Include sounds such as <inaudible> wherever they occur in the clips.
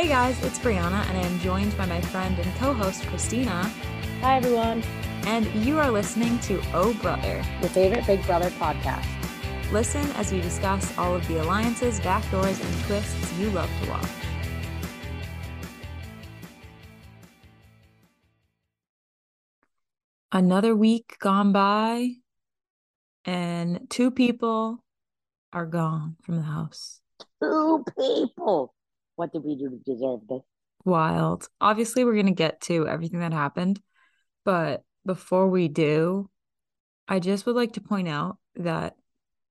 Hey guys, it's Brianna, and I am joined by my friend and co host Christina. Hi, everyone. And you are listening to Oh Brother, your favorite Big Brother podcast. Listen as we discuss all of the alliances, backdoors, and twists you love to watch. Another week gone by, and two people are gone from the house. Two people. What did we do to deserve this? Wild. Obviously, we're going to get to everything that happened. But before we do, I just would like to point out that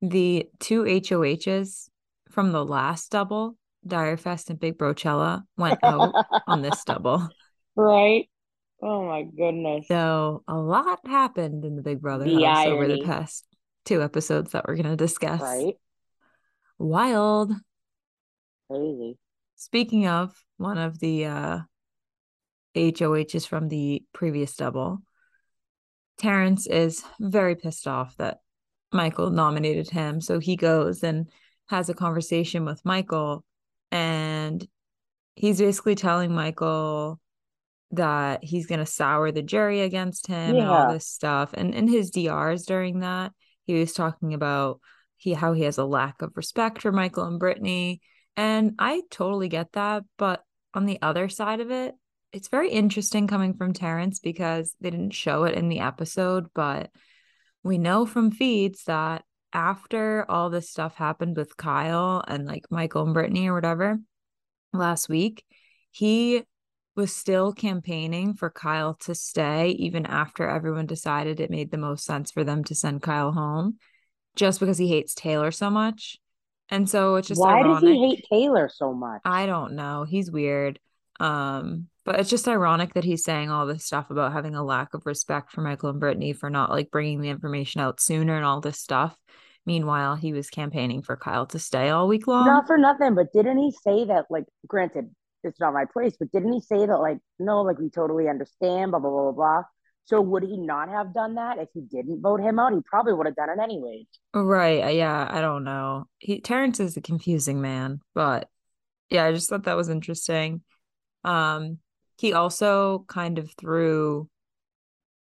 the two HOHs from the last double, Direfest and Big Brochella, went out <laughs> on this double. Right. Oh my goodness. So a lot happened in the Big Brother the house irony. over the past two episodes that we're going to discuss. Right. Wild. Crazy. Speaking of one of the uh HOHs from the previous double, Terrance is very pissed off that Michael nominated him. So he goes and has a conversation with Michael and he's basically telling Michael that he's going to sour the jury against him yeah. and all this stuff. And in his DRs during that, he was talking about he how he has a lack of respect for Michael and Brittany. And I totally get that, but on the other side of it, it's very interesting coming from Terrance because they didn't show it in the episode, but we know from feeds that after all this stuff happened with Kyle and like Michael and Brittany or whatever last week, he was still campaigning for Kyle to stay even after everyone decided it made the most sense for them to send Kyle home just because he hates Taylor so much. And so it's just why ironic. does he hate Taylor so much? I don't know. He's weird. Um, but it's just ironic that he's saying all this stuff about having a lack of respect for Michael and Brittany for not like bringing the information out sooner and all this stuff. Meanwhile, he was campaigning for Kyle to stay all week long. Not for nothing, but didn't he say that? Like, granted, it's not my place, but didn't he say that? Like, no, like we totally understand, blah blah blah blah blah. So would he not have done that if he didn't vote him out? He probably would have done it anyways. Right. Uh, yeah. I don't know. He Terrance is a confusing man, but yeah, I just thought that was interesting. Um, he also kind of threw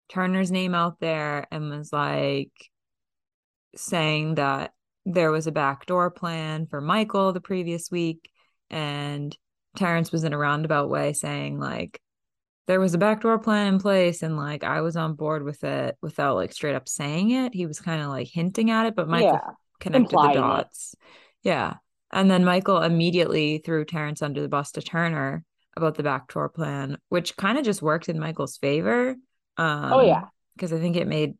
Turner's name out there and was like saying that there was a backdoor plan for Michael the previous week. And Terrance was in a roundabout way saying, like, there was a backdoor plan in place and like I was on board with it without like straight up saying it. He was kind of like hinting at it, but Michael yeah, connected the dots. It. Yeah. And then Michael immediately threw Terrance under the bus to Turner about the backdoor plan, which kind of just worked in Michael's favor. Um, oh yeah. Because I think it made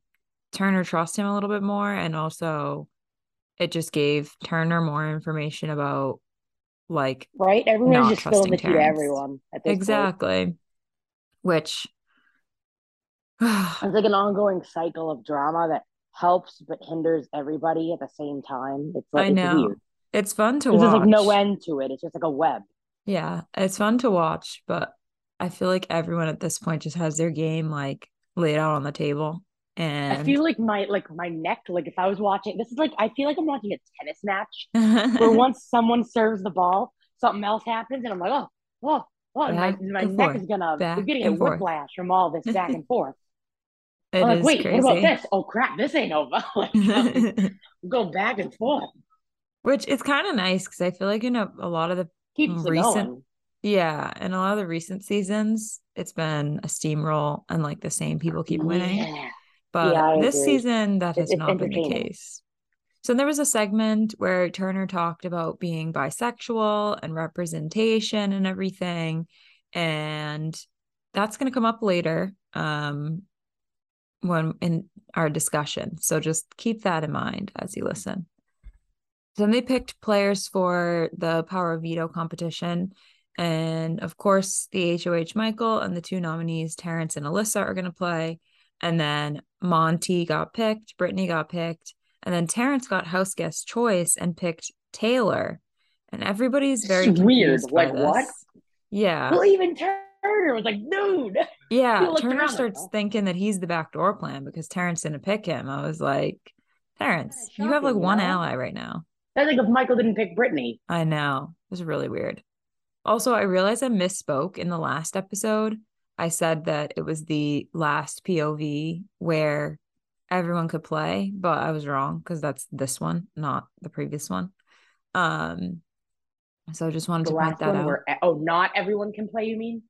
Turner trust him a little bit more. And also it just gave Turner more information about like right everyone's just spilling the to everyone exactly point which <sighs> it's like an ongoing cycle of drama that helps but hinders everybody at the same time. It's like I know it's, it's fun to watch. There's like no end to it. It's just like a web. Yeah, it's fun to watch, but I feel like everyone at this point just has their game like laid out on the table. And I feel like my like my neck, like if I was watching this is like I feel like I'm watching a tennis match <laughs> where once someone serves the ball, something else happens, and I'm like, oh, oh, Oh, my, my neck forth. is gonna back I'm getting a whiplash from all this back and <laughs> forth. it I'm like, wait, crazy. what about this? Oh crap, this ain't over. <laughs> <laughs> go back and forth. Which is kind of nice because I feel like in a, a lot of the Keeps recent yeah, in a lot of the recent seasons, it's been a steamroll and like the same people keep winning. Yeah. But yeah, this agree. season, that has it's not been the case. So there was a segment where Turner talked about being bisexual and representation and everything. And that's going to come up later um, when in our discussion. So just keep that in mind as you listen. Then they picked players for the Power of Veto competition. And of course, the HOH Michael and the two nominees, Terrance and Alyssa, are going to play. And then Monte got picked, Brittany got picked, and then Terrance got house guest choice and picked Taylor. And everybody's very weird. Like what? Yeah. Well, even Turner was like, dude. Yeah. <laughs> Turner starts thinking that he's the backdoor plan because Terrance didn't pick him. I was like, Terrance, you have like one ally right now. That's like if Michael didn't pick Brittany. I know. It was really weird. Also, I realized I misspoke in the last episode. I said that it was the last POV where everyone could play, but I was wrong because that's this one, not the previous one. Um, so I just wanted the to point that out. Where, oh, not everyone can play. You mean?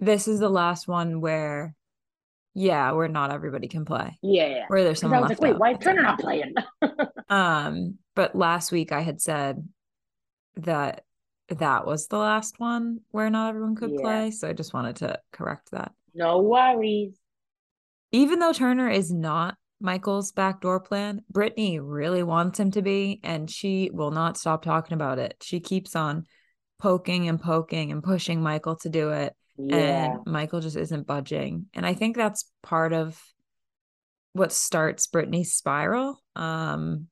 This is the last one where, yeah, where not everybody can play. Yeah, yeah. Where there's someone. I was like, wait, why is Turner not playing? <laughs> um, but last week I had said that that was the last one where not everyone could yeah. play. So I just wanted to correct that. No worries. Even though Turner is not Michael's backdoor plan, Brittany really wants him to be, and she will not stop talking about it. She keeps on poking and poking and pushing Michael to do it. Yeah. And Michael just isn't budging. And I think that's part of what starts Brittany's spiral. Um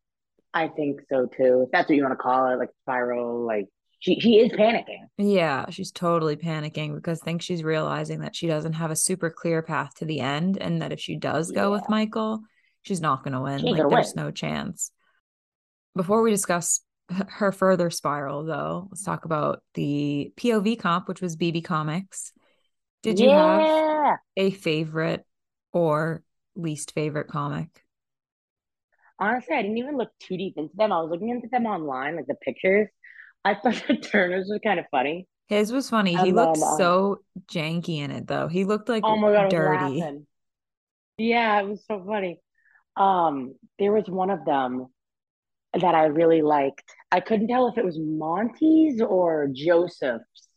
I think so too. If that's what you want to call it, like spiral, like she she is panicking. Yeah, she's totally panicking because I think she's realizing that she doesn't have a super clear path to the end, and that if she does go yeah. with Michael, she's not going to win. Like there's win. no chance. Before we discuss her further spiral, though, let's talk about the POV comp, which was BB Comics. Did you yeah. have a favorite or least favorite comic? Honestly, I didn't even look too deep into them. I was looking into them online, like the pictures, <laughs> I thought the Turners was kind of funny. His was funny. He looked um, so janky in it though. He looked like oh my God, dirty. Yeah, it was so funny. Um, there was one of them that I really liked. I couldn't tell if it was Monte's or Joseph's.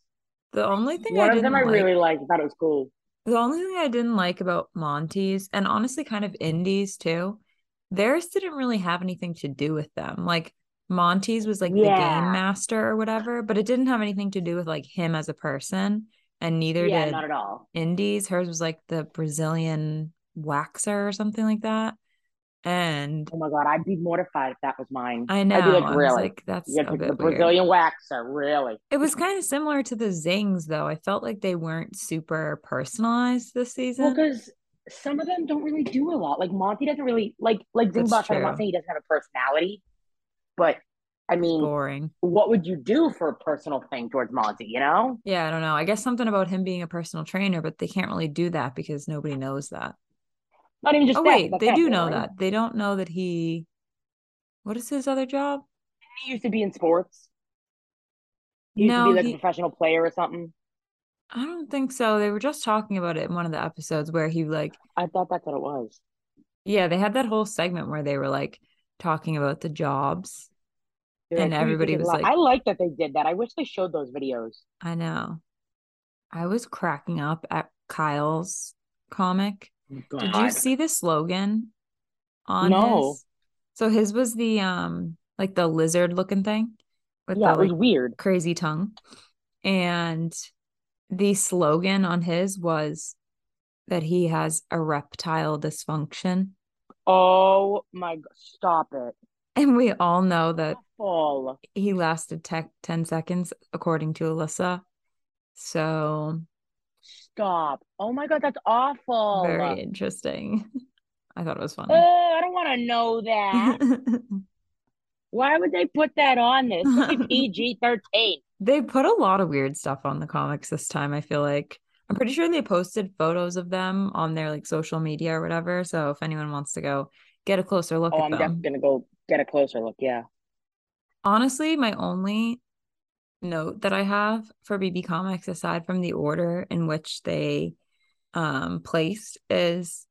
The only thing one I of them I like, really liked. Thought it was cool. The only thing I didn't like about Monte's and honestly kind of Indy's too, theirs didn't really have anything to do with them. Like Monte's was like yeah. the game master or whatever, but it didn't have anything to do with like him as a person. And neither yeah, did not at all. Indy's. Hers was like the Brazilian waxer or something like that. And oh my god, I'd be mortified if that was mine. I know. I'd be like, really? Like, that's the Brazilian waxer, really. It was kind of similar to the Zings, though. I felt like they weren't super personalized this season. because some of them don't really do a lot. Like Monte doesn't really like like Zing Bush. I'm not saying he doesn't have a personality, but I mean, boring. What would you do for a personal thing George Monte? You know? Yeah, I don't know. I guess something about him being a personal trainer, but they can't really do that because nobody knows that. Not even just. Oh that, wait, they do know that. They don't know that he. What is his other job? He used to be in sports. He used no, to be like he... a professional player or something. I don't think so. They were just talking about it in one of the episodes where he like. I thought that's what it was. Yeah, they had that whole segment where they were like talking about the jobs. And everybody was like, I like that they did that. I wish they showed those videos. I know. I was cracking up at Kyle's comic. God. Did you see the slogan on no. his? So his was the um like the lizard looking thing with yeah, the, it was like, weird crazy tongue. And the slogan on his was that he has a reptile dysfunction. Oh my god, stop it. And we all know that awful. he lasted te- 10 seconds, according to Alyssa. So stop. Oh my god, that's awful. Very interesting. <laughs> I thought it was funny. Oh, I don't want to know that. <laughs> Why would they put that on this? <laughs> PG 13. They put a lot of weird stuff on the comics this time, I feel like. I'm pretty sure they posted photos of them on their like social media or whatever. So if anyone wants to go get a closer look oh, I'm definitely gonna go get a closer look. Yeah. Honestly, my only note that I have for BB Comics, aside from the order in which they um placed, is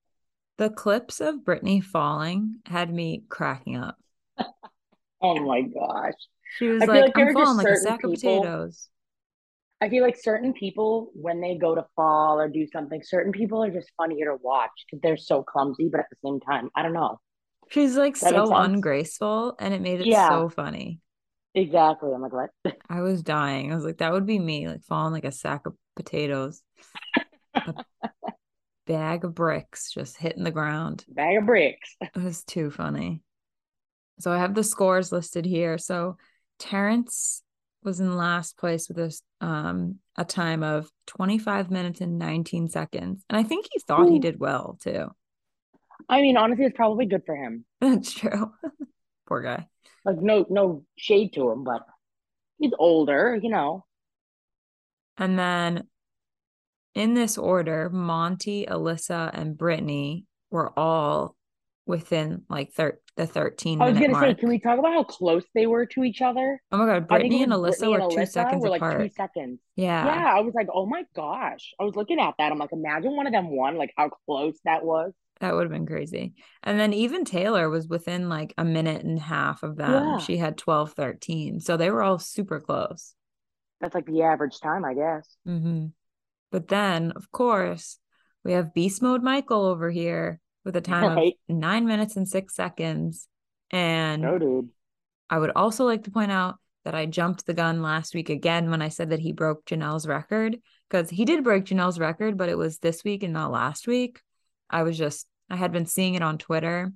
the clips of Brittany falling had me cracking up. <laughs> oh my gosh. She was like, like I'm falling like a sack people, of potatoes. I feel like certain people, when they go to fall or do something, certain people are just funnier to watch because they're so clumsy, but at the same time, I don't know. She's like so ungraceful, and it made it yeah. so funny. Exactly. I'm like, what? <laughs> I was dying. I was like, that would be me, like falling like a sack of potatoes. a <laughs> bag of bricks just hitting the ground. Bag of bricks. <laughs> It was too funny. So I have the scores listed here. So Terrance was in last place with a, um, a time of 25 minutes and 19 seconds. And I think he thought Ooh. he did well too. I mean, honestly, it's probably good for him. <laughs> That's true. <laughs> Poor guy. Like no no shade to him, but He's older, you know. And then in this order, Monte, Alyssa, and Brittany were all within like thir- the 13 I was gonna say, can we talk about how close they were to each other? Oh my god, Brittany and Alyssa Brittany were and two Alyssa seconds were like apart. two seconds. Yeah. Yeah. I was like, oh my gosh. I was looking at that. I'm like, imagine one of them won, like how close that was. That would have been crazy. And then even Taylor was within like a minute and a half of them. Yeah. She had 12, 13. So they were all super close. That's like the average time, I guess. Mm-hmm. But then, of course, we have Beast Mode Michael over here with a time right. of nine minutes and six seconds. And dude. I would also like to point out that I jumped the gun last week again when I said that he broke Janelle's record because he did break Janelle's record, but it was this week and not last week. I was just, I had been seeing it on Twitter.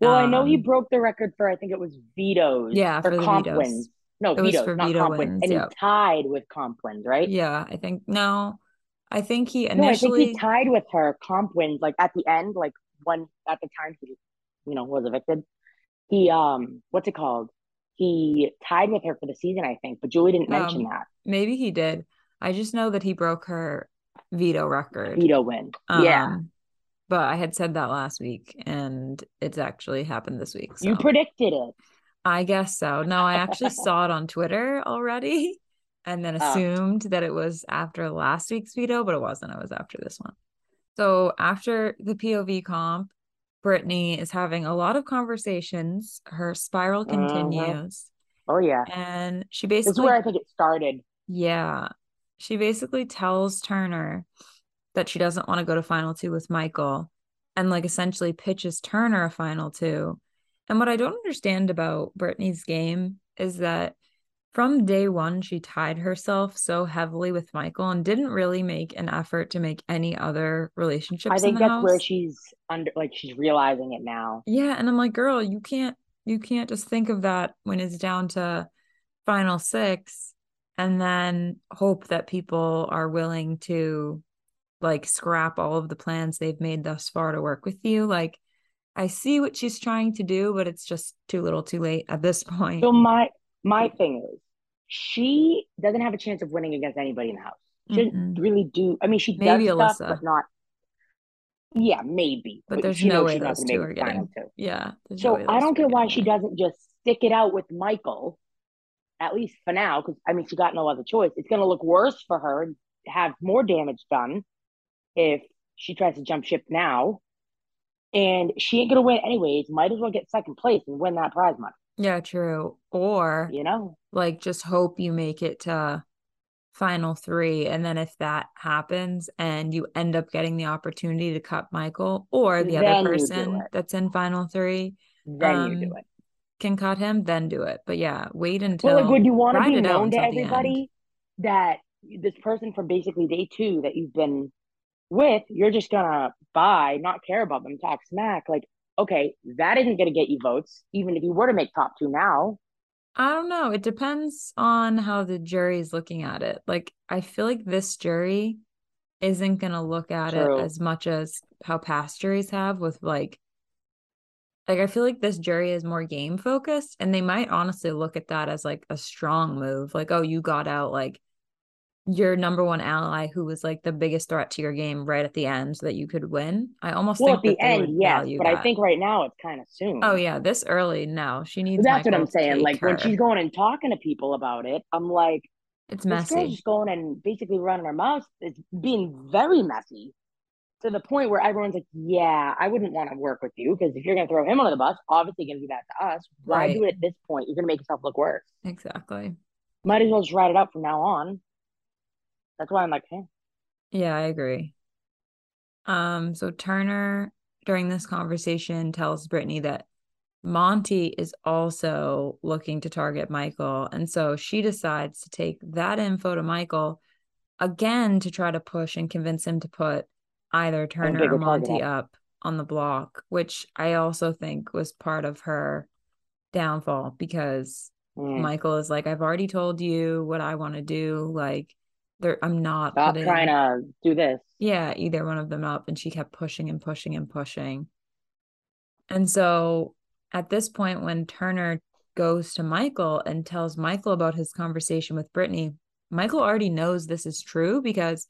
Well, um, I know he um, broke the record for, I think it was vetoes. Yeah, for, for comp vetoes. wins. No, it vetoes, not veto comp wins. wins. And yep. he tied with comp wins, right? Yeah, I think, no, I think he initially. No, I think he tied with her comp wins, like at the end, like when at the time he, you know, was evicted. He um, what's it called? He tied with her for the season, I think, but Julie didn't um, mention that. Maybe he did. I just know that he broke her veto record. Veto win. Um, yeah. But I had said that last week, and it's actually happened this week. So. You predicted it. I guess so. No, I actually saw it on Twitter already <laughs> and then ah. assumed that it was after last week's veto, but it wasn't. It was after this one. So after the POV comp, Brittany is having a lot of conversations. Her spiral mm-hmm. continues. Uh-huh. Oh yeah. And she basically This is where I think it started. Yeah. She basically tells Turner that she doesn't want to go to final two with Michael and like essentially pitches Turner a final two. And what I don't understand about Brittany's game is that from day one, she tied herself so heavily with Michael and didn't really make an effort to make any other relationships. I think that's house. where she's under, like she's realizing it now. Yeah, and I'm like, girl, you can't, you can't just think of that when it's down to final six, and then hope that people are willing to, like, scrap all of the plans they've made thus far to work with you. Like, I see what she's trying to do, but it's just too little, too late at this <laughs> point. So my my thing is she doesn't have a chance of winning against anybody in the house. She doesn't really do. I mean, she maybe does Alyssa. stuff, but not. Yeah, maybe. But, but there's no way those two are getting. Yeah. So no I don't get why she doesn't just stick it out with Michael, at least for now, because I mean she got no other choice. It's going to look worse for her and have more damage done if she tries to jump ship now. And she ain't going to win anyways. Might as well get second place and win that prize money. Yeah, true. Or, you know, like just hope you make it to final three. And then if that happens and you end up getting the opportunity to cut Michael or the then other person that's in final three, then um, you do it. Can cut him, then do it. But yeah, wait until. Well, like, would you want to be known to everybody that this person from basically day two that you've been with, you're just gonna buy, not care about them, talk smack? Like, okay, that isn't going to get you votes, even if you were to make top two now. I don't know. It depends on how the jury is looking at it. Like, I feel like this jury isn't going to look at True. it as much as how past juries have with like, like I feel like this jury is more game focused and they might honestly look at that as like a strong move. Like, oh, you got out like your number one ally who was like the biggest threat to your game right at the end so that you could win. I almost well, think at the end, yes, but that. I think right now it's kind of soon. Oh yeah, this early, no, she needs. That's Michael what I'm saying. Like her. when she's going and talking to people about it, I'm like, it's messy. Just going and basically running her mouth. It's being very messy to the point where everyone's like, "Yeah, I wouldn't want to work with you because if you're going to throw him under the bus, obviously going to do that to us. Why right. do it at this point? You're going to make yourself look worse." Exactly. Might as well just write it up from now on. That's why I'm like, hey. Yeah, I agree. Um, so Turner during this conversation tells Brittany that Monte is also looking to target Michael. And so she decides to take that info to Michael again to try to push and convince him to put either Turner or Monte up on the block, which I also think was part of her downfall because mm. Michael is like, I've already told you what I want to do. Like, there I'm not Stop putting, trying to do this. Yeah, either one of them up. And she kept pushing and pushing and pushing. And so at this point, when Turner goes to Michael and tells Michael about his conversation with Brittany, Michael already knows this is true because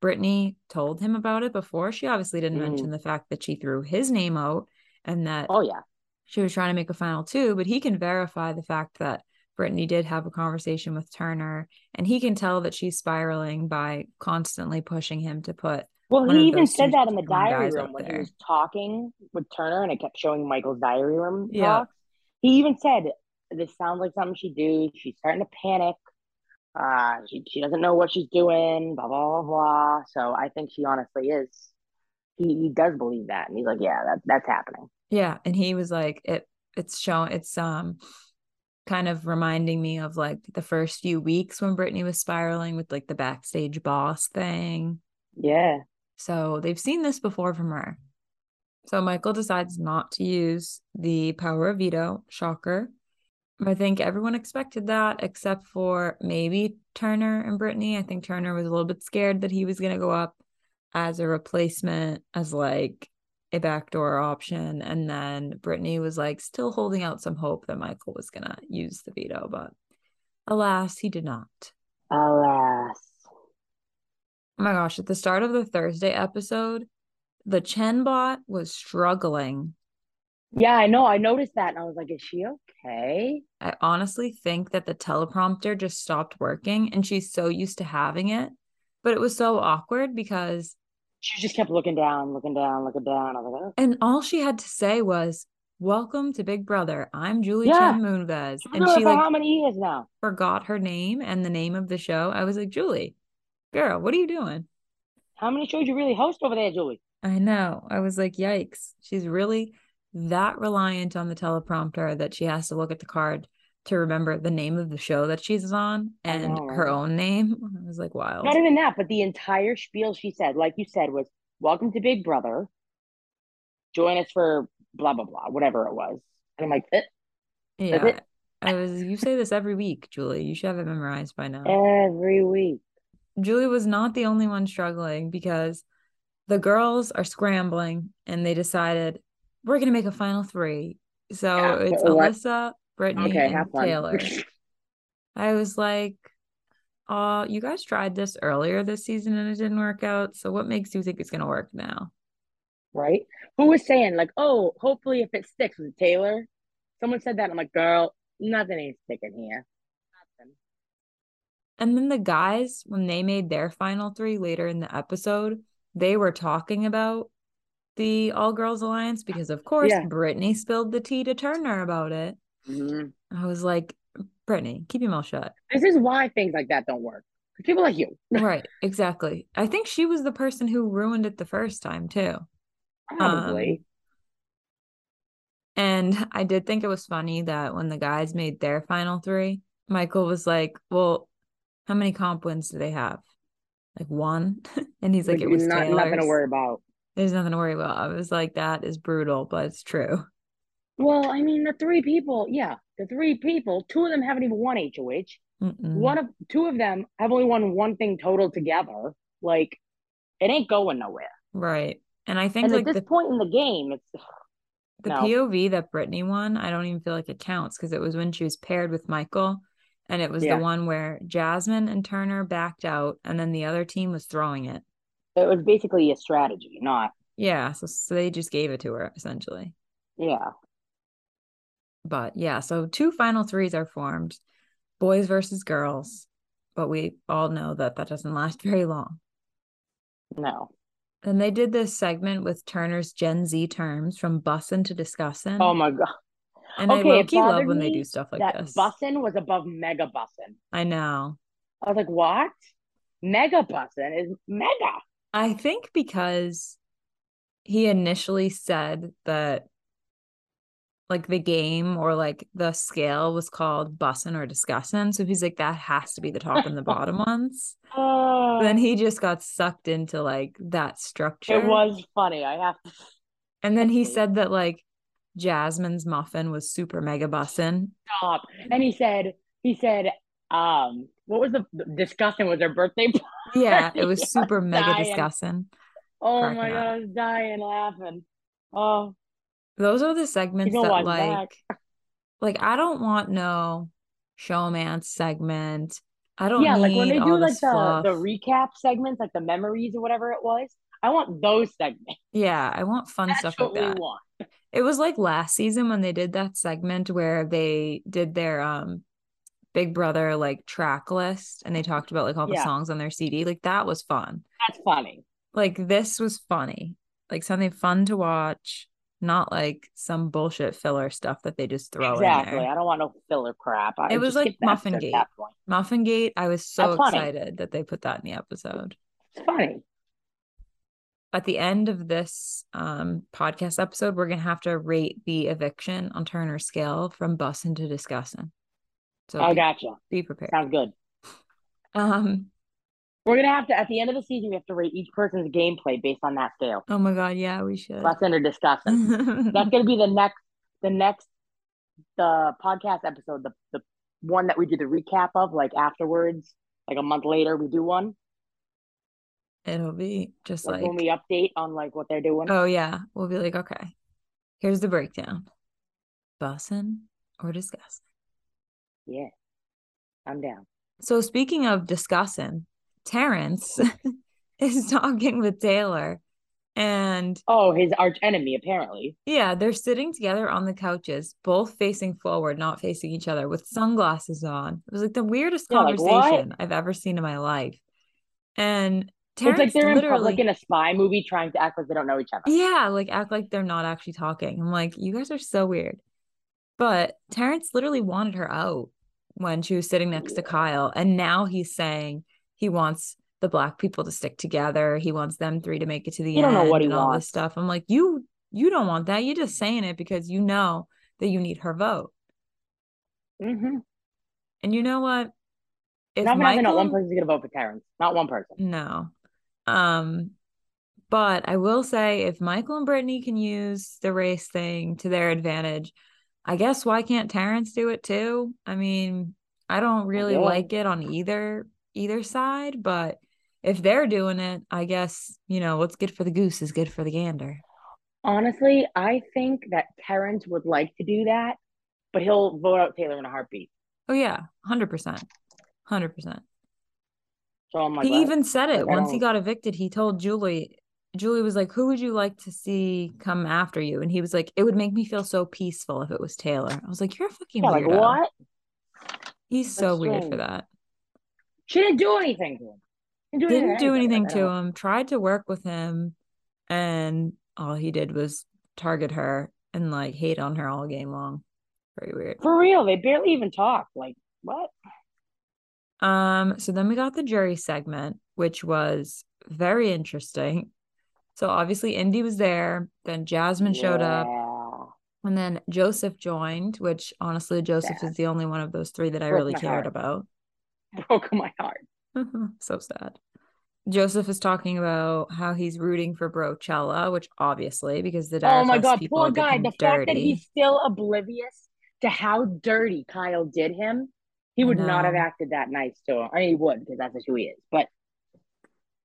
Brittany told him about it before. She obviously didn't mm. mention the fact that she threw his name out and that oh yeah she was trying to make a final two, but he can verify the fact that Brittany did have a conversation with Turner and he can tell that she's spiraling by constantly pushing him to put well, he even said that in the diary room when there. he was talking with Turner and it kept showing Michael's diary room yeah. talks. He even said, This sounds like something she do. She's starting to panic. Uh, she, she doesn't know what she's doing, blah, blah, blah, blah. So I think she honestly is. He, he does believe that. And he's like, Yeah, that, that's happening. Yeah. And he was like, It it's showing it's um kind of reminding me of like the first few weeks when Brittany was spiraling with like the backstage boss thing. Yeah. So they've seen this before from her. So Michael decides not to use the power of veto. Shocker. I think everyone expected that except for maybe Turner and Brittany. I think Turner was a little bit scared that he was going to go up as a replacement, as like a backdoor option. And then Brittany was like still holding out some hope that Michael was going to use the veto, but alas, he did not. Alas. Oh my gosh, at the start of the Thursday episode, the Chen bot was struggling. Yeah, I know. I noticed that and I was like, is she okay? I honestly think that the teleprompter just stopped working and she's so used to having it. But it was so awkward because she just kept looking down, looking down, looking down. Like, oh. And all she had to say was, Welcome to Big Brother. I'm Julie yeah. Chen Moonves. And she like how many years now? Forgot her name and the name of the show. I was like, Julie, girl, what are you doing? How many shows you really host over there, Julie? I know. I was like, yikes. She's really that reliant on the teleprompter that she has to look at the card to remember the name of the show that she's on and her own name. <laughs> I was like, wild. Not even that, but the entire spiel she said, like you said, was welcome to Big Brother. Join us for blah blah blah, whatever it was. And I'm like, eh, yeah. I was you say this every week, Julie. You should have it memorized by now. Every week. Julie was not the only one struggling because the girls are scrambling and they decided we're going to make a final three. So yeah, it's Alyssa, Brittany, okay, and Taylor. I was like, uh, you guys tried this earlier this season and it didn't work out. So what makes you think it's going to work now? Right? Who was saying, like, oh, hopefully if it sticks with Taylor? Someone said that. I'm like, girl, nothing ain't sticking here. And then the guys, when they made their final three later in the episode, they were talking about the All Girls Alliance because, of course, yeah. Brittany spilled the tea to Turner about it. Mm-hmm. I was like, Brittany, keep your mouth shut. This is why things like that don't work. People like you. <laughs> right, exactly. I think she was the person who ruined it the first time, too. Probably. Um, and I did think it was funny that when the guys made their final three, Michael was like, Well, how many comp wins do they have? Like one? <laughs> and he's like, it was not, nothing to worry about. There's nothing to worry about. I was like, that is brutal, but it's true. Well, I mean, the three people, yeah, the three people, two of them haven't even won HOH. Mm-mm. One of two of them have only won one thing total together. Like, it ain't going nowhere. Right. And I think and like at this the, point in the game, it's <sighs> the no. POV that Brittany won. I don't even feel like it counts because it was when she was paired with Michael and it was yeah. the one where Jasmine and Turner backed out, and then the other team was throwing it. It was basically a strategy, not. Yeah, so so they just gave it to her essentially. Yeah. But yeah, so two final threes are formed, boys versus girls, but we all know that that doesn't last <laughs> very long. No. And they did this segment with Turner's Gen Z terms from bussin' to discussin'. Oh my god. And okay, I low-key love when they do stuff like that this. Bussin was above mega bussin. I know. I was like, what? Mega bussin is mega. I think because he initially said that like the game or like the scale was called bussin or discussin. So he's like, that has to be the top and the <laughs> bottom ones. Uh, then he just got sucked into like that structure. It was funny. I have to. <laughs> And then he said that like Jasmine's muffin was super mega bussin. Stop. And he said, he said, um, what was the discussing was her birthday party? Yeah, it was <laughs> super mega dying. discussing. Oh my god, I was dying laughing. Oh. Those are the segments that like back. Like I don't want no showmance segment. I don't yeah, like when they do like the, the recap segments, like the memories or whatever it was. I want those segments. Yeah, I want fun That's stuff like that. Want. It was like last season when they did that segment where they did their um Big Brother like track list and they talked about like all the yeah. songs on their CD. Like that was fun. That's funny. Like this was funny. Like something fun to watch not like some bullshit filler stuff that they just throw exactly. I don't want no filler crap. I it was like Muffin Gate. Muffin Gate. I was so excited that they put that in the episode. It's funny. At the end of this um, podcast episode, we're gonna have to rate the eviction on Turner scale from bussin' to discussing. So I be, gotcha. Be prepared. Sounds good. Um, we're gonna have to at the end of the season we have to rate each person's gameplay based on that scale. Oh my god, yeah, we should. Let's enter discussing. <laughs> That's gonna be the next the next the podcast episode, the the one that we do the recap of, like afterwards, like a month later we do one. It'll be just like, like when we update on like what they're doing. Oh yeah. We'll be like, okay, here's the breakdown. Bussin' or discussing. Yeah. I'm down. So speaking of discussing, Terrance <laughs> is talking with Taylor and oh his arch enemy apparently. Yeah they're sitting together on the couches both facing forward not facing each other with sunglasses on. It was like the weirdest yeah, conversation like, i've ever seen in my life. And Terrance it's like they're in public in a spy movie trying to act like they don't know each other. Yeah like act like they're not actually talking. I'm like you guys are so weird. But terrance literally wanted her out when she was sitting next to kyle and now he's saying he wants the black people to stick together. He wants them three to make it to the you end. Don't know what he and wants. all this stuff. I'm like, you you don't want that. You're just saying it because you know that you need her vote. Mm-hmm. And you know what? If not Michael, not one person's gonna vote for Terrance. Not one person. No. Um, but I will say if Michael and Brittany can use the race thing to their advantage, I guess why can't Terrance do it too? I mean, I don't really yeah. like it on either either side, but if they're doing it, I guess, you know, what's good for the goose is good for the gander. Honestly, I think that Terrance would like to do that, but he'll vote out Taylor in a heartbeat. Oh yeah, hundred percent, hundred percent. So I'm like, he even said it once he got evicted. He told Julie, Julie was like, "Who would you like to see come after you?" And he was like, "It would make me feel so peaceful if it was Taylor." I was like, "You're a fucking yeah, weirdo." Like what? He's That's so strange. weird for that. She didn't do anything to him. Didn't do didn't anything, do anything to him. Tried to work with him, and all he did was target her and like hate on her all game long. Very weird. For real, they barely even talk. Like what? Um. So then we got the jury segment, which was very interesting. So obviously Indy was there. Then Jasmine yeah. showed up. And then Joseph joined, which honestly, Joseph yeah. is the only one of those three that I really cared heart. about. <laughs> broke my heart. Mm-hmm. so sad. Joseph is talking about how he's rooting for Brochella, which obviously because the oh my god, poor guy. The dirty. fact that he's still oblivious to how dirty Kyle did him, he would not have acted that nice to him. I mean, he would because that's who he is. But,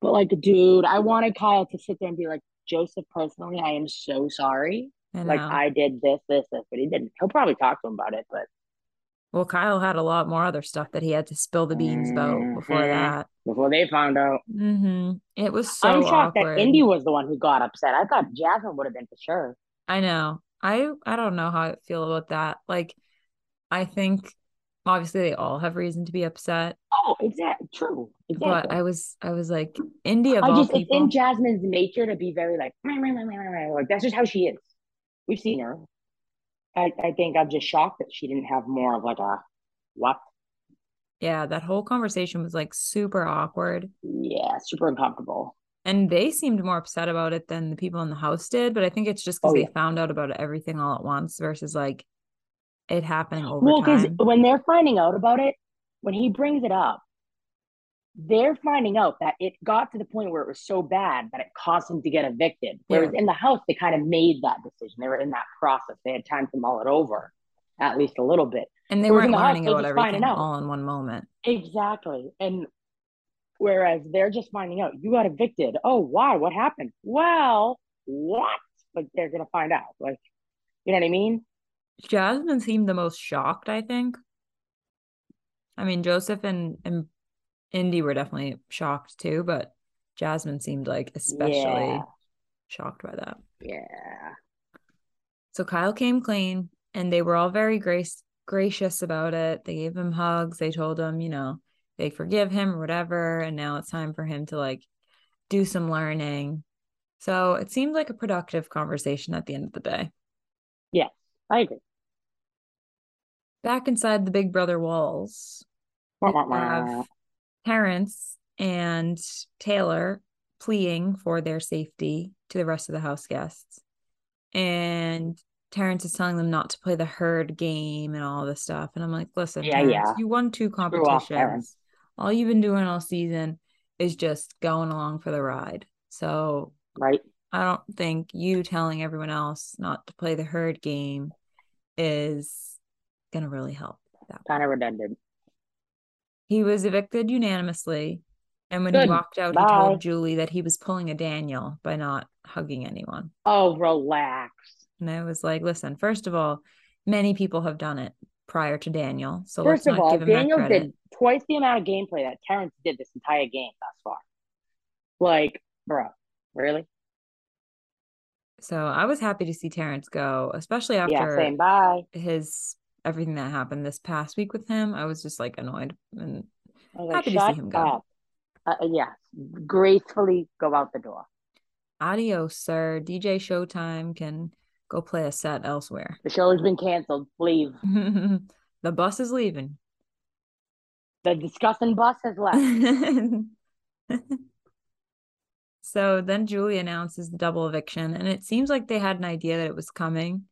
but like, dude, I wanted Kyle to sit there and be like, Joseph, personally, I am so sorry. I like I did this, this, this, but he didn't. He'll probably talk to him about it, but well, Kyle had a lot more other stuff that he had to spill the beans about before mm-hmm. that. Before they found out. Mm-hmm. It was so I'm shocked awkward. that Indy was the one who got upset. I thought Jasmine would have been for sure. I know. I I don't know how I feel about that. Like, I think obviously they all have reason to be upset. Oh, exactly. True. Exactly. But I was I was like India. I just people, it's in Jasmine's nature to be very like like that's just how she is. We've seen her. I, I think I'm just shocked that she didn't have more of like a what? Yeah, that whole conversation was like super awkward. Yeah, super uncomfortable. And they seemed more upset about it than the people in the house did, but I think it's just because oh, they found out about everything all at once versus like it happening over well, because when they're finding out about it, when he brings it up, they're finding out that it got to the point where it was so bad that it caused him to get evicted. Whereas yeah. in the house, they kind of made that decision. They were in that process. They had time to mull it over, at least a little bit. And they whereas weren't the learning house, about everything all in one moment. Exactly. And whereas they're just finding out, you got evicted. Oh, why? What happened? Well, what? Like they're gonna find out. Like, you know what I mean? Jasmine seemed the most shocked, I think. I mean, Joseph and, and Indy were definitely shocked too, but Jasmine seemed like especially yeah. shocked by that. Yeah. So Kyle came clean and they were all very grace gracious about it. They gave him hugs. They told him, you know, they forgive him or whatever. And now it's time for him to like do some learning. So it seemed like a productive conversation at the end of the day. Yes, I agree. Back inside the Big Brother walls, we have Terrance and Taylor pleading for their safety to the rest of the house guests. And Terrance is telling them not to play the herd game and all this stuff. And I'm like, listen, yeah, Terrance, yeah. you won two competitions. All you've been doing all season is just going along for the ride. So right. I don't think you telling everyone else not to play the herd game is gonna really help. Kind of redundant. He was evicted unanimously. And when Good. he walked out, Bye. he told Julie that he was pulling a Daniel by not hugging anyone. Oh, relax. And I was like, listen, first of all, many people have done it prior to Daniel. So first of all, Daniel did twice the amount of gameplay that Terrance did this entire game thus far. Like, bro, really? So I was happy to see Terrance go, especially after yeah, his everything that happened this past week with him. I was just like annoyed and like, happy to see him go. Uh, yes, gracefully go out the door. Adios, sir. DJ Showtime can go play a set elsewhere. The show has been canceled. Leave. <laughs> the bus is leaving. The disgusting bus has left. <laughs> so then Julie announces the double eviction, and it seems like they had an idea that it was coming.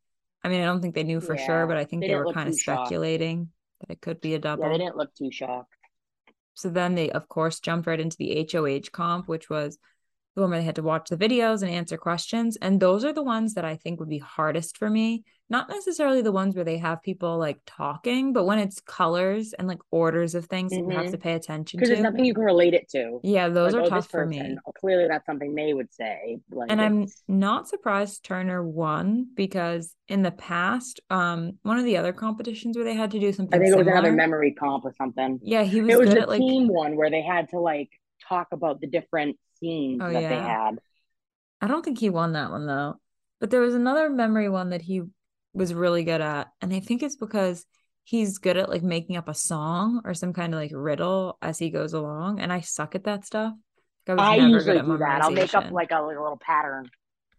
I mean, I don't think they knew for yeah, sure, but I think they, they were kind of speculating shocked. that it could be a double. Yeah, they didn't look too shocked. So then they, of course, jumped right into the HOH comp, which was the one where they had to watch the videos and answer questions. And those are the ones that I think would be hardest for me. Not necessarily the ones where they have people like talking, but when it's colors and like orders of things mm-hmm. you have to mm-hmm. pay attention to. Because there's nothing you can relate it to. Yeah, those like, are oh, tough for me. Clearly, that's something they would say. Like and I'm not surprised Turner won because in the past, um, one of the other competitions where they had to do something. I think similar, it was another memory comp or something. Yeah, he was. It was the at, like, team one where they had to like talk about the different scenes oh, that yeah. they had. I don't think he won that one though. But there was another memory one that he was really good at. And I think it's because he's good at like making up a song or some kind of like riddle as he goes along. And I suck at that stuff. I, I usually do that. I'll make up like a little pattern.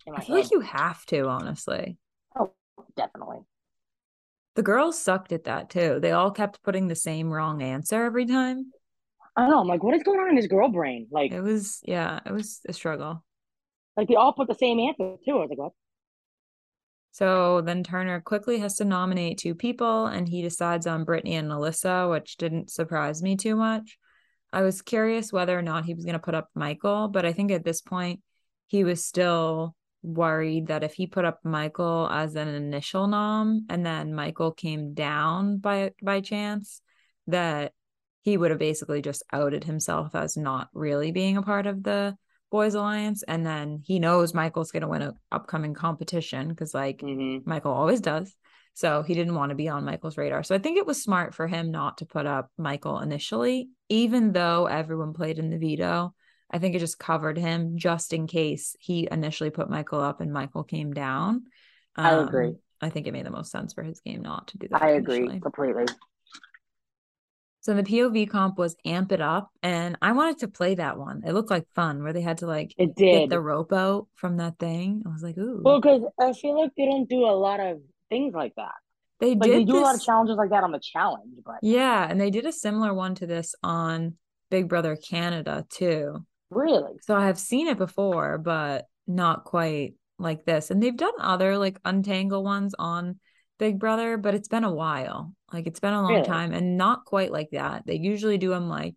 I feel head. like you have to, honestly. Oh, definitely. The girls sucked at that too. They all kept putting the same wrong answer every time. I know. I'm like, what is going on in his girl brain? Like it was, yeah, it was a struggle. Like they all put the same answer too. I was like, what? So then Turner quickly has to nominate two people, and he decides on Brittany and Alyssa, which didn't surprise me too much. I was curious whether or not he was going to put up Michael, but I think at this point he was still worried that if he put up Michael as an initial nom and then Michael came down by by chance, that he would have basically just outed himself as not really being a part of the boys alliance and then he knows michael's going to win an upcoming competition because like mm-hmm. michael always does. So he didn't want to be on michael's radar. So i think it was smart for him not to put up michael initially even though everyone played in the veto. I think it just covered him just in case he initially put michael up and michael came down. Um, i agree. I think it made the most sense for his game not to do that i initially. agree completely so the POV comp was amp it up, and I wanted to play that one. It looked like fun where they had to like it did get the rope out from that thing. I was like, ooh. Well, because I feel like they don't do a lot of things like that. They like, did. They do this... a lot of challenges like that on the challenge, but yeah, and they did a similar one to this on Big Brother Canada too. Really? So I have seen it before, but not quite like this. And they've done other like untangle ones on Big Brother, but it's been a while. Like it's been a long really? time and not quite like that. They usually do them like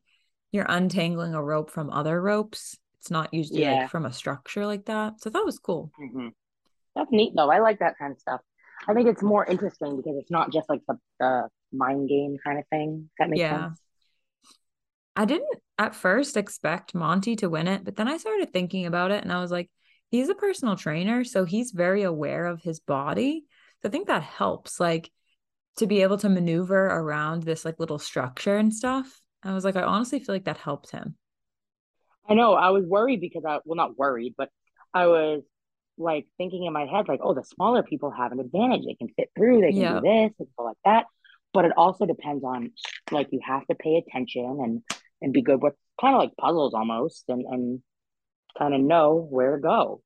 you're untangling a rope from other ropes. It's not usually yeah. like from a structure like that. So that was cool. Mm-hmm. That's neat though. I like that kind of stuff. I think it's more interesting because it's not just like the, the mind game kind of thing. That makes yeah. sense. I didn't at first expect Monte to win it, but then I started thinking about it and I was like, he's a personal trainer, so he's very aware of his body. So I think that helps, like to be able to maneuver around this like little structure and stuff. I was like, I honestly feel like that helped him. I know. I was worried because I well not worried, but I was like thinking in my head, like, oh, the smaller people have an advantage. They can fit through, they can yeah. do this, and go like that. But it also depends on like you have to pay attention and and be good with kind of like puzzles almost and and kind of know where to go.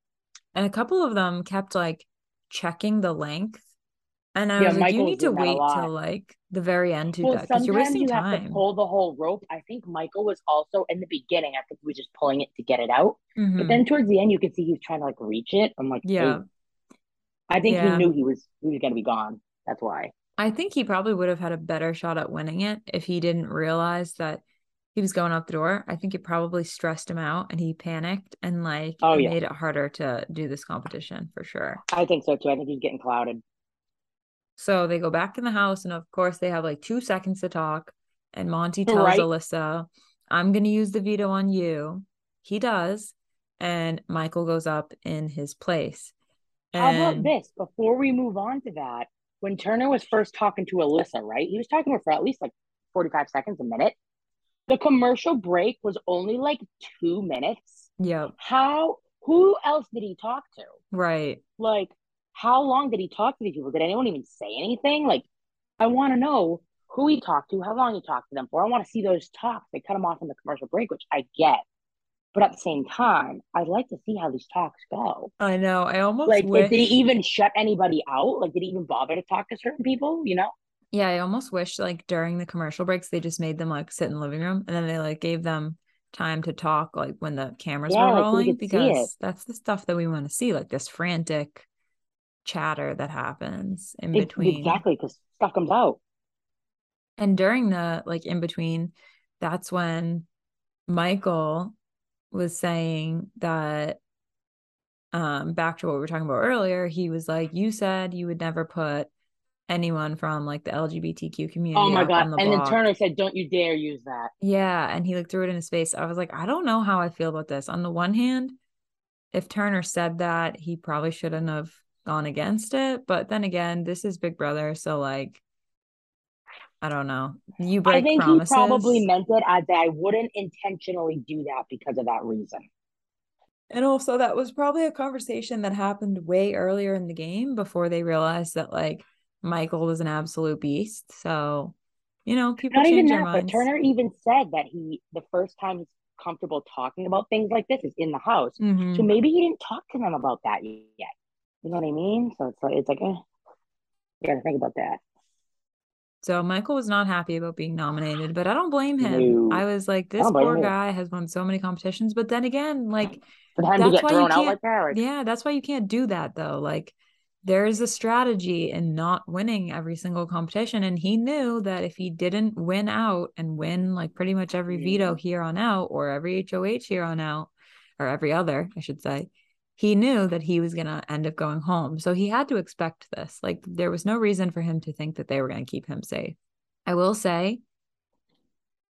And a couple of them kept like checking the length. And I yeah, was like, you need to wait till like the very end to well, do that because you're wasting you time. have to pull the whole rope. I think Michael was also in the beginning. I think he was just pulling it to get it out, mm-hmm. but then towards the end, you could see he's trying to like reach it. I'm like, yeah. Hey. I think yeah. he knew he was he was gonna be gone. That's why. I think he probably would have had a better shot at winning it if he didn't realize that he was going out the door. I think it probably stressed him out and he panicked and like oh, yeah. made it harder to do this competition for sure. I think so too. I think he's getting clouded. So they go back in the house and of course they have like two seconds to talk. And Monte tells right. Alyssa, I'm gonna use the veto on you. He does. And Michael goes up in his place. And... How about this? Before we move on to that, when Turner was first talking to Alyssa, right? He was talking to her for at least like 45 seconds, a minute. The commercial break was only like two minutes. Yeah. How, who else did he talk to? Right. Like, how long did he talk to these people? Did anyone even say anything? Like, I want to know who he talked to, how long he talked to them for. I want to see those talks. They cut him off in the commercial break, which I get. But at the same time, I'd like to see how these talks go. I know. I almost like wish... did he even shut anybody out? Like, did he even bother to talk to certain people? You know? Yeah, I almost wish like during the commercial breaks they just made them like sit in the living room and then they like gave them time to talk like when the cameras yeah, were like rolling because that's the stuff that we want to see, like this frantic chatter that happens in it, between. Exactly, because stuff comes out. And during the like in between, that's when Michael was saying that um back to what we were talking about earlier, he was like, You said you would never put anyone from like the LGBTQ community. Oh my god! And block. then Turner said, "Don't you dare use that." Yeah, and he like threw it in his face. I was like, I don't know how I feel about this. On the one hand, if Turner said that, he probably shouldn't have gone against it. But then again, this is Big Brother, so like, I don't know. You break I think promises. he probably meant it as I wouldn't intentionally do that because of that reason. And also, that was probably a conversation that happened way earlier in the game before they realized that like Michael was an absolute beast. So, you know, people not even that, but Turner even said that he the first time he's comfortable talking about things like this is in the house. Mm-hmm. So maybe he didn't talk to them about that yet. You know what I mean? So it's like it's like eh, you gotta think about that. So Michael was not happy about being nominated, but I don't blame him. No. I was like, this poor guy has won so many competitions. But then again, like that's why you can't, like that, like... yeah, that's why you can't do that though. Like there is a strategy in not winning every single competition. And he knew that if he didn't win out and win like pretty much every veto here on out or every HOH here on out, or every other, I should say, he knew that he was going to end up going home. So he had to expect this. Like there was no reason for him to think that they were going to keep him safe. I will say,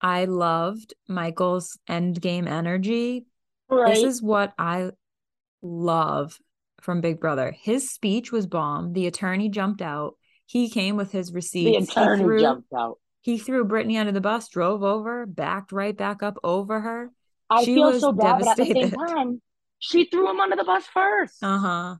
I loved Michael's end game energy. Right. This is what I love from Big Brother. His speech was bomb. The attorney jumped out. He came with his receipts. The attorney threw, jumped out. He threw Brittany under the bus, drove over, backed right back up over her. I she feel so bad, but at the same time, she threw him under the bus first. Uh huh.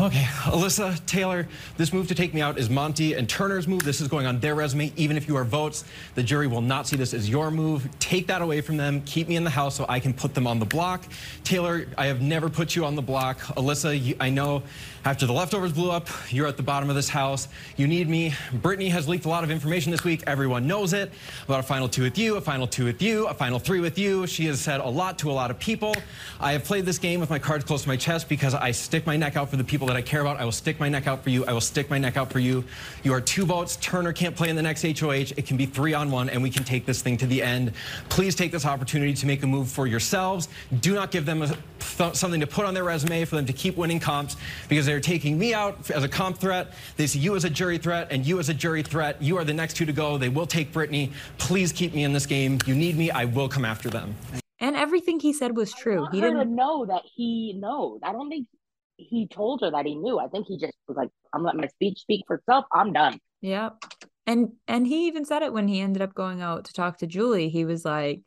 Okay, Alyssa, Taylor, this move to take me out is Monte and Turner's move. This is going on their resume. Even if you are votes, the jury will not see this as your move. Take that away from them. Keep me in the house so I can put them on the block. Taylor, I have never put you on the block. Alyssa, you, I know after the leftovers blew up, you're at the bottom of this house. You need me. Brittany has leaked a lot of information this week. Everyone knows it. About a final two with you, a final two with you, a final three with you. She has said a lot to a lot of people. I have played this game with my cards close to my chest because I stick my neck out for the people that I care about. I will stick my neck out for you. I will stick my neck out for you. You are two votes. Turner can't play in the next HOH. It can be three on one, and we can take this thing to the end. Please take this opportunity to make a move for yourselves. Do not give them a, something to put on their resume for them to keep winning comps because they're taking me out as a comp threat. They see you as a jury threat and you as a jury threat. You are the next two to go. They will take Brittany. Please keep me in this game. You need me. I will come after them. And everything he said was true. He didn't know that he knows. I don't think he told her that he knew. I think he just was like, I'm letting my speech speak for itself. I'm done. Yep. And and he even said it when he ended up going out to talk to Julie. He was like,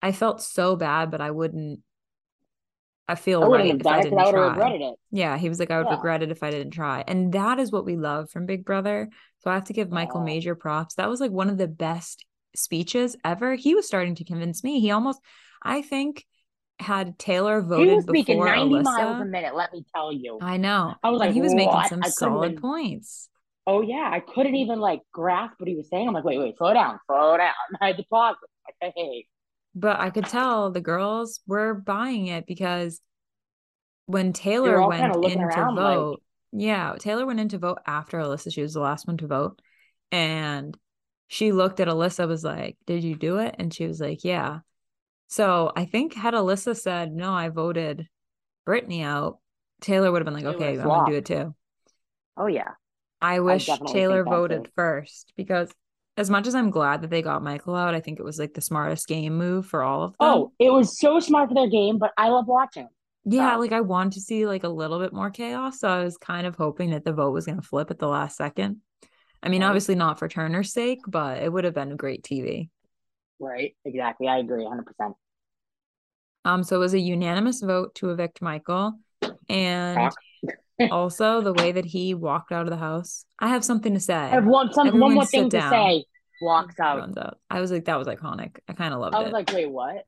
I felt so bad, but I wouldn't I feel I right if I didn't I try. regretted it. Yeah, he was like, I would yeah. regret it if I didn't try. And that is what we love from Big Brother. So I have to give Michael major props. That was like one of the best speeches ever. He was starting to convince me. He almost, I think, had Taylor voted. He was speaking 90 Alyssa. miles a minute, let me tell you. I know. I was like, he was what? making some solid points. Oh yeah. I couldn't even like grasp what he was saying. I'm like, wait, wait, slow down, slow down. <laughs> I had to pause it. Like, hey. But I could tell the girls were buying it because when Taylor went in to vote, like... yeah, Taylor went in to vote after Alyssa. She was the last one to vote. And she looked at Alyssa, was like, Did you do it? And she was like, Yeah. So I think had Alyssa said, No, I voted Brittany out, Taylor would have been like, Okay, I'm gonna do it too. Oh yeah. I wish I Taylor voted first because as much as I'm glad that they got Michael out, I think it was like the smartest game move for all of them. Oh, it was so smart for their game, but I love watching. Yeah, so. like I want to see like a little bit more chaos. So I was kind of hoping that the vote was gonna flip at the last second. I mean, right. obviously not for Turner's sake, but it would have been great TV. Right. Exactly. I agree 100%. Um, so it was a unanimous vote to evict Michael. And <laughs> also the way that he walked out of the house. I have something to say. I have one, some, one more thing down. to say. Walks out. out. I was like, that was iconic. I kind of loved it. I was it. like, wait, what?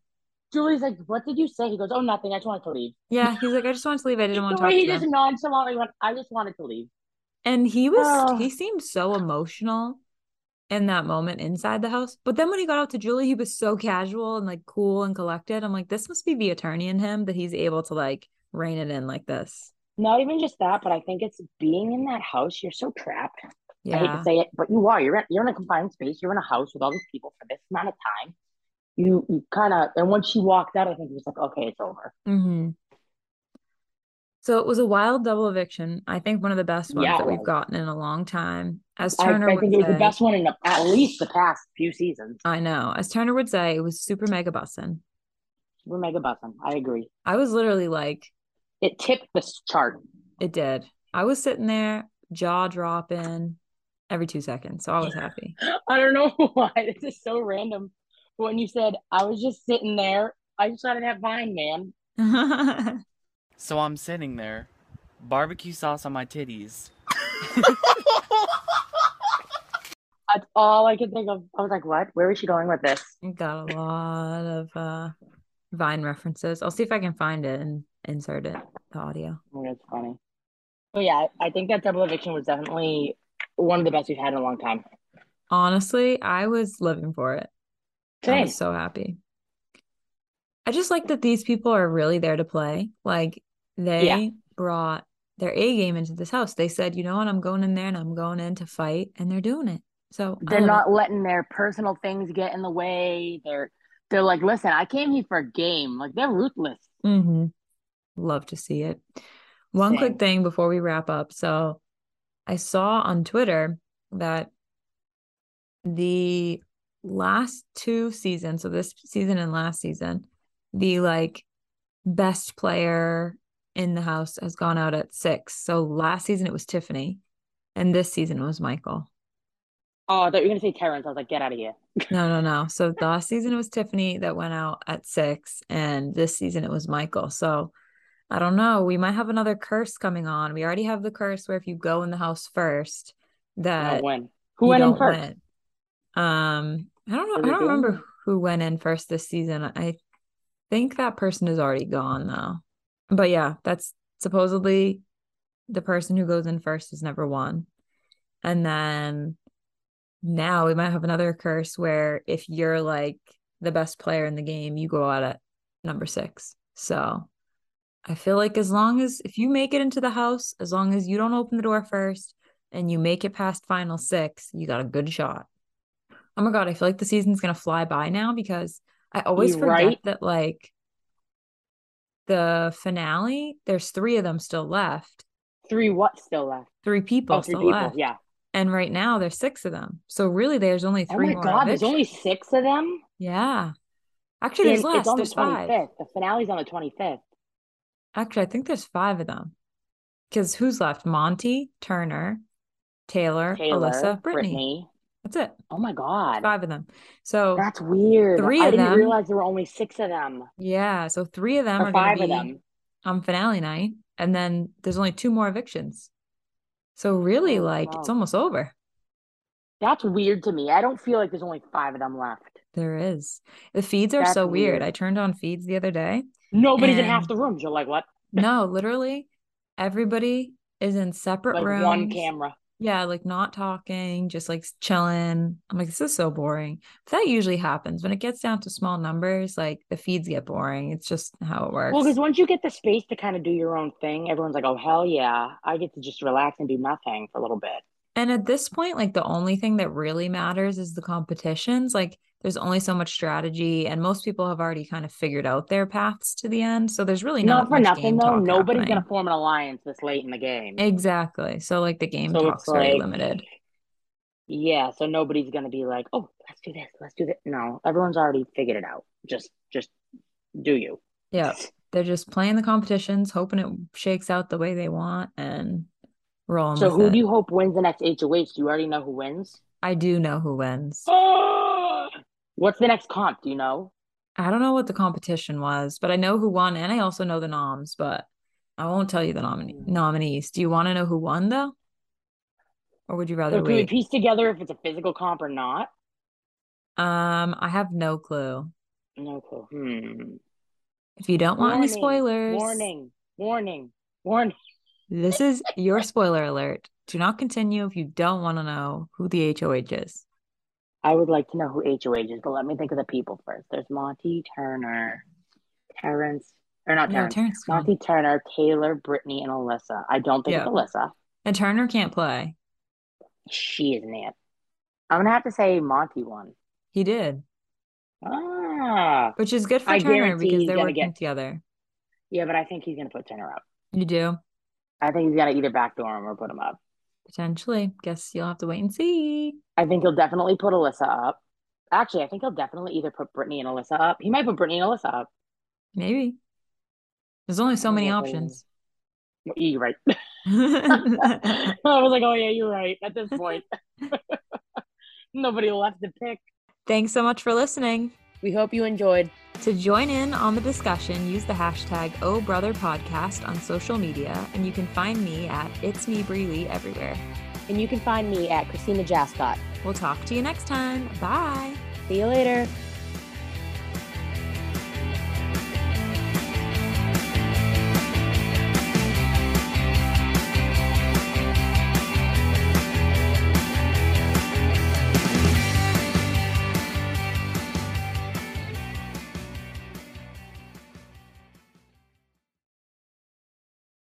Julie's like, what did you say? He goes, oh, nothing. I just wanted to leave. Yeah, he's like, I just wanted to leave. I didn't want to talk he to just nonchalantly went, I just wanted to leave. And he was, oh. he seemed so emotional in that moment inside the house. But then when he got out to Julie, he was so casual and like cool and collected. I'm like, this must be the attorney in him that he's able to like rein it in like this. Not even just that, but I think it's being in that house. You're so trapped. Yeah. I hate to say it, but you are. You're in, you're in a confined space. You're in a house with all these people for this amount of time. You you kind of and once she walked out, I think he was like, okay, it's over. Mm-hmm. So it was a wild double eviction. I think one of the best ones yeah, that we've gotten in a long time. As Turner, I, I think it was say, the best one in the, at least the past few seasons. I know. As Turner would say, it was super mega bussin. Super mega bussin. I agree. I was literally like, it tipped the chart. It did. I was sitting there, jaw dropping every two seconds. So I was happy. <gasps> I don't know <laughs> why. This is so random. When you said I was just sitting there, I just wanted have vine, man. <laughs> so I'm sitting there, barbecue sauce on my titties. <laughs> That's all I could think of. I was like, what? Where is she going with this? Got a lot of uh Vine references. I'll see if I can find it and insert it, the audio. Oh, that's funny. Oh yeah, I think that double eviction was definitely one of the best we've had in a long time. Honestly, I was living for it. Same. I was so happy. I just like that these people are really there to play. Like they yeah. brought their A game into this house. They said, you know what, I'm going in there and I'm going in to fight, and they're doing it. So they're not it. letting their personal things get in the way. They're they're like, listen, I came here for a game. Like they're ruthless. Mm-hmm. Love to see it. One Same. quick thing before we wrap up. So I saw on Twitter that the last two seasons, so this season and last season, the like best player in the house has gone out at six. So last season it was Tiffany, and this season it was Michael. Oh, I thought you were gonna say Terrance. I was like, get out of here. <laughs> no, no, no. So last season it was Tiffany that went out at six, and this season it was Michael. So I don't know. We might have another curse coming on. We already have the curse where if you go in the house first, that win. Who went in first? Win. Um, I don't know. I don't remember who went in first this season. I think that person is already gone though. But yeah, that's supposedly the person who goes in first is never won. And then now we might have another curse where if you're like the best player in the game, you go out at number six. So I feel like as long as if you make it into the house, as long as you don't open the door first and you make it past final six, you got a good shot. Oh my god, I feel like the season's gonna fly by now because I always You're forget right. that like the finale, there's three of them still left. Three what still left? Three people oh, three still people. left. Yeah. And right now there's six of them. So really there's only oh three. Oh my god, there's only six of them? Yeah. Actually, there's less. It's on there's the 25th. Five. The finale's on the 25th. Actually, I think there's five of them. Because who's left? Monte, Turner, Taylor, Taylor Alyssa, Brittany. Brittany. That's it. Oh my god. Five of them. So That's weird. Three I of them. I didn't realize there were only six of them. yeah, so three of them Or are five of them. on finale night, and then there's only two more evictions. So really, Oh, like it's almost over. That's weird to me. I don't feel like there's only five of them left. There is. The feeds are That's so weird. weird. I turned on feeds the other day. Nobody's in half the rooms. You're like, what? No, literally, everybody is in separate Like rooms. one camera. Yeah, like not talking, just like chilling. I'm like, this is so boring. But that usually happens when it gets down to small numbers. Like the feeds get boring. It's just how it works. Well, because once you get the space to kind of do your own thing, everyone's like, oh, hell yeah. I get to just relax and do nothing for a little bit. And at this point, like the only thing that really matters is the competitions. Like there's only so much strategy, and most people have already kind of figured out their paths to the end. So there's really Not not for nothing, though. Nobody's happening. to form an alliance this late in the game. Exactly. So like the game So talk's very like- limited. Yeah, so nobody's going to be like, oh, let's do this. Let's do that. No, everyone's already figured it out. Just, just do you. Yeah. They're just playing the competitions, hoping it shakes out the way they want and rolling So who it. do you hope wins the next HOH? Do you already know who wins? I do know who wins. <gasps> <laughs> What's the next comp? Do you know? I don't know what the competition was, but I know who won, and I also know the noms, but I won't tell you the nomine- Mm. nominees. Do you want to know who won though? Or would you rather So can we piece together if it's a physical comp or not? Um, I have no clue. No clue. Hmm. If you don't want any spoilers, Warning, warning, warning. this is your spoiler alert. Do not continue if you don't want to know who the HOH is. I would like to know who HOH is, but let me think of the people first. There's Monte Turner, Terrance, or not No, Terrance. Terrance gone. Monte Turner, Taylor, Brittany, and Alyssa. I don't think Yeah. it's Alyssa. And Turner can't play. She isn't it. I'm gonna have to say Monte won. He did, Ah, which is good for I Turner because they're working get- together. yeah, but I think he's gonna put Turner up. You do I think he's gonna either backdoor him or put him up. Potentially. Guess you'll have to wait and see. I think he'll definitely put Alyssa up. Actually, I think he'll definitely either put Brittany and Alyssa up. He might put Brittany and Alyssa up. Maybe. There's only so many options. You're right. <laughs> <laughs> I was like, oh yeah, you're right. At this point, <laughs> nobody left to pick. Thanks so much for listening. We hope you enjoyed. To join in on the discussion, use the hashtag Oh Brother Podcast on social media, and you can find me at It's Me Breely everywhere. And you can find me at Christina Jascott. We'll talk to you next time. Bye. See you later.